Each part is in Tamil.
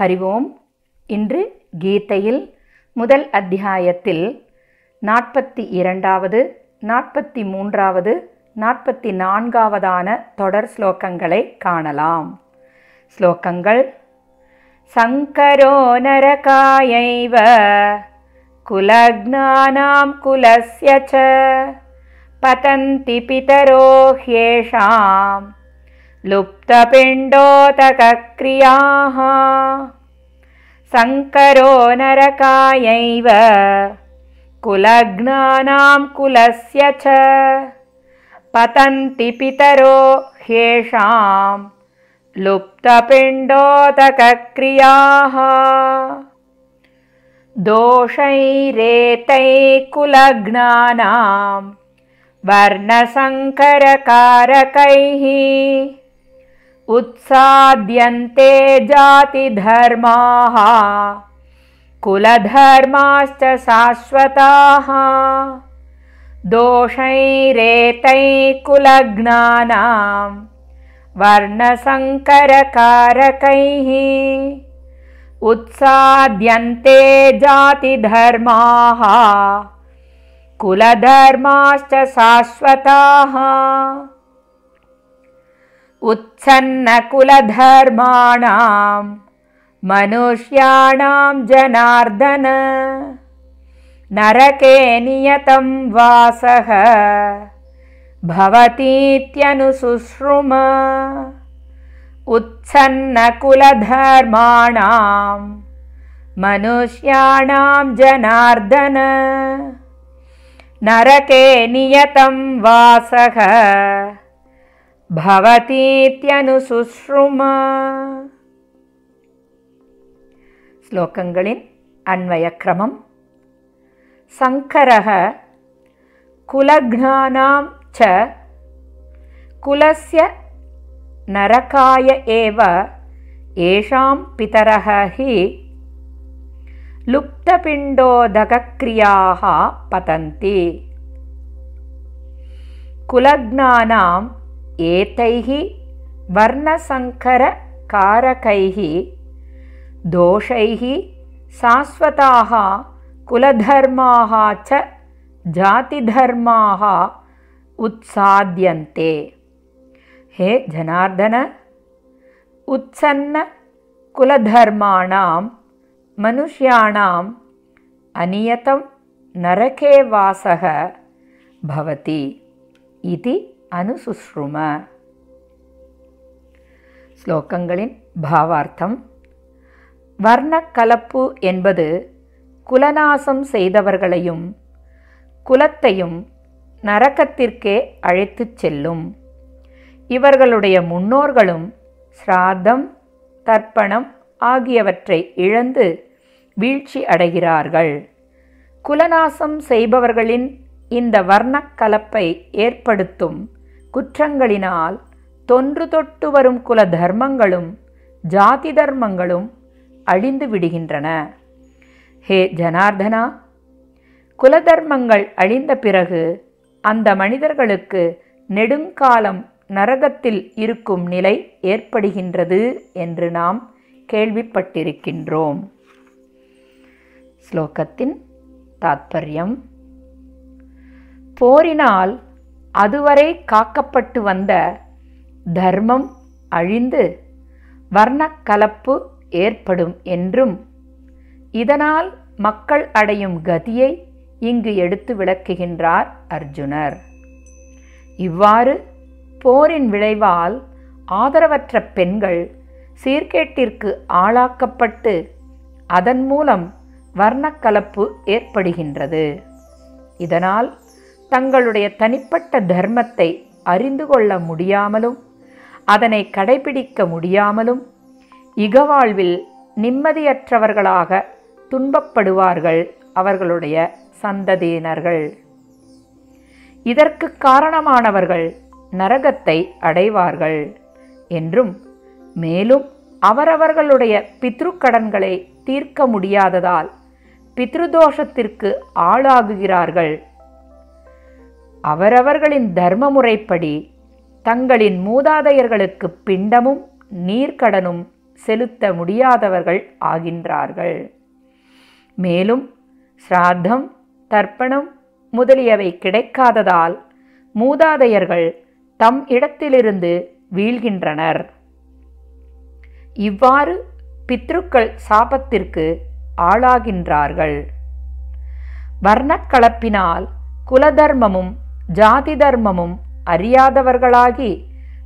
ஹரி ஓம் இன்று கீதையில் முதல் அத்தியாயத்தில் நாற்பத்தி இரண்டாவது நாற்பத்தி மூன்றாவது நாற்பத்தி நான்காவதான தொடர் ஸ்லோகங்களை காணலாம். ஸ்லோகங்கள் சங்கரோ நரகாயைவ குலக்னானாம் குலஸ்ய பதந்தி பிதரோ ஹ்யேஷாம் लुप्तपिण्डोदकक्रियाः। सङ्करो नरकायैव कुलग्नानां कुलस्य च। पतन्ति पितरो ह्येषां लुप्तपिण्डोदकक्रियाः। दोषैरेतैकुलग्नानां वर्णसङ्करकारकैः उत्साद्यन्ते जातिधर्माः कुलधर्माश्च शाश्वताः दोषैरेतैकुलग्नानां वर्णसङ्करकारकैः उत्साद्यन्ते जातिधर्माः कुलधर्माश्च शाश्वताः उत्सन्नकुलधर्माणां मनुष्याणां जनार्दन। नरके नियतं वासः भवतीत्यनुशुश्रुम उत्सन्नकुलधर्माणां मनुष्याणां जनार्दन। नरके नियतं वासः भवतीत्यनुसुश्रुम। श्लोकङ्गलिन् अन्वयक्रमं शङ्करः कुलघ्नानां च कुलस्य नरकाय एव येषां पितरः हि लुप्तपिण्डोदकक्रियाः पतन्ति। कुलघ्नानां एतैः वर्णसङ्करकारकैः दोषैः शाश्वताः कुलधर्माः च जातिधर्माः उत्साद्यन्ते। हे जनार्दन उत्सन्नकुलधर्माणां मनुष्याणाम् अनियतं नरके वासः भवति इति அனுசுஸ்ரும ஸ்லோகங்களின் பாவார்த்தம் வர்ணக்கலப்பு என்பது குலநாசம் செய்தவர்களையும் குலத்தையும் நரக்கத்திற்கே அழைத்துச் செல்லும் இவர்களுடைய முன்னோர்களும் சிராதம் தர்ப்பணம் ஆகியவற்றை இழந்து வீழ்ச்சி அடைகிறார்கள் குலநாசம் செய்பவர்களின் இந்த வர்ணக்கலப்பை ஏற்படுத்தும் குற்றங்களினால் தொன்று தொட்டு வரும் குல தர்மங்களும் ஜாதி தர்மங்களும் அழிந்து விடுகின்றன. ஹே ஜனார்தனா குலதர்மங்கள் அழிந்த பிறகு அந்த மனிதர்களுக்கு நெடுங்காலம் நரகத்தில் இருக்கும் நிலை ஏற்படுகின்றது என்று நாம் கேள்விப்பட்டிருக்கின்றோம். ஸ்லோகத்தின் தாத்பரியம். போரினால் அதுவரை காக்கப்பட்டு வந்த தர்மம் அழிந்து வர்ணக்கலப்பு ஏற்படும் என்றும் இதனால் மக்கள் அடையும் கதியை இங்கு எடுத்து விளக்குகின்றார் அர்ஜுனர். இவ்வாறு போரின் விளைவால் ஆதரவற்ற பெண்கள் சீர்கேட்டிற்கு ஆளாக்கப்பட்டு அதன் மூலம் வர்ணக்கலப்பு ஏற்படுகின்றது. இதனால் தங்களுடைய தனிப்பட்ட தர்மத்தை அறிந்து கொள்ள முடியாமலும் அதனை கடைபிடிக்க முடியாமலும் இகவாழ்வில் நிம்மதியற்றவர்களாக துன்பப்படுவார்கள் அவர்களுடைய சந்ததியினர்கள். இதற்கு காரணமானவர்கள் நரகத்தை அடைவார்கள் என்றும் மேலும் அவரவர்களுடைய பித்ருக்கடன்களை தீர்க்க முடியாததால் பித்ருதோஷத்திற்கு ஆளாகுகிறார்கள் அவரவர்களின் தர்ம முறைப்படி தங்களின் மூதாதையர்களுக்கு பிண்டமும் நீர்க்கடனும் செலுத்த முடியாதவர்கள் ஆகின்றார்கள். மேலும் சிராத்தம் தர்ப்பணம் முதலியவை கிடைக்காததால் மூதாதையர்கள் தம் இடத்திலிருந்து வீழ்கின்றனர். இவ்வாறு பித்ருக்கள் சாபத்திற்கு ஆளாகின்றார்கள். வர்ணக்கலப்பினால் குலதர்மமும் ஜாதி தர்மமும் அறியாதவர்களாகி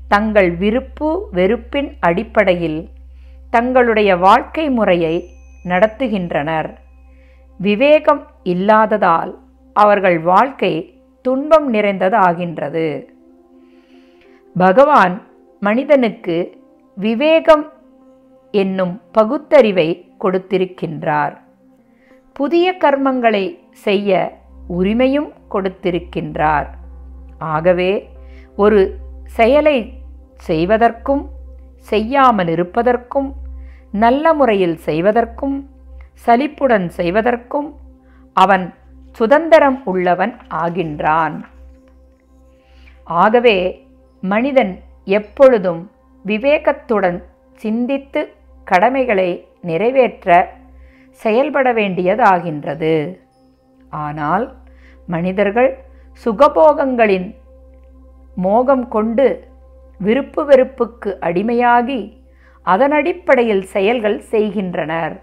தங்கள் விருப்பு வெறுப்பின் அடிப்படையில் தங்களுடைய வாழ்க்கை முறையை நடத்துகின்றனர். விவேகம் இல்லாததால் அவர்கள் வாழ்க்கை துன்பம் நிறைந்ததாகின்றது. பகவான் மனிதனுக்கு விவேகம் என்னும் பகுத்தறிவை கொடுத்திருக்கின்றார். புதிய கர்மங்களை செய்ய உரிமையும் கொடுத்திருக்கின்றார். ஆகவே ஒரு செயலை செய்வதற்கும் செய்யாமல் இருப்பதற்கும் நல்ல முறையில் செய்வதற்கும் சலிப்புடன் செய்வதற்கும் அவன் சுதந்திரம் உள்ளவன் ஆகின்றான். ஆகவே மனிதன் எப்பொழுதும் விவேகத்துடன் சிந்தித்து கடமைகளை நிறைவேற்ற செயல்பட வேண்டியதாகின்றது. ஆனால் மனிதர்கள் சுகபோகங்களின் மோகம் கொண்டு விருப்பு வெறுப்புக்கு அடிமையாகி அதன் அடிப்படையில் செயல்கள் செய்கின்றனர்.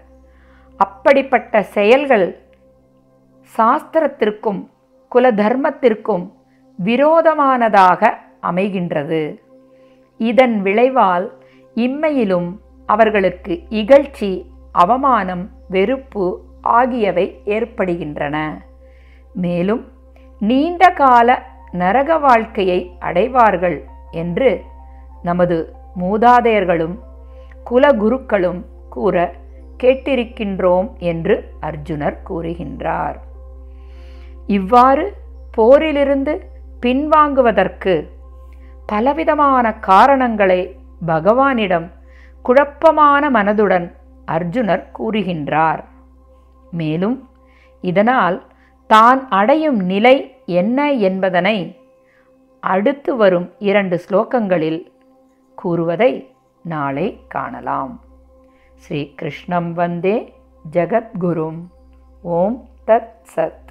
அப்படிப்பட்ட செயல்கள் சாஸ்திரத்திற்கும் குல தர்மத்திற்கும் விரோதமானதாக அமைகின்றது. இதன் விளைவால் இம்மையிலும் அவர்களுக்கு இகழ்ச்சி அவமானம் வெறுப்பு ஆகியவை ஏற்படுகின்றன. மேலும் நீண்ட கால நரக வாழ்க்கையை அடைவார்கள் என்று நமது மூதாதையர்களும் குலகுருக்களும் கூற கேட்டிருக்கின்றோம் என்று அர்ஜுனர் கூறுகின்றார். இவ்வாறு போரிலிருந்து பின்வாங்குவதற்கு பலவிதமான காரணங்களை பகவானிடம் குழப்பமான மனதுடன் அர்ஜுனர் கூறுகின்றார். மேலும் இதனால் தான் அடையும் நிலை என்ன என்பதனை அடுத்து வரும் இரண்டு ஸ்லோகங்களில் கூறுவதை நாளை காணலாம். ஸ்ரீ கிருஷ்ணம் வந்தே ஜகத்குரும். ஓம் தத் சத்.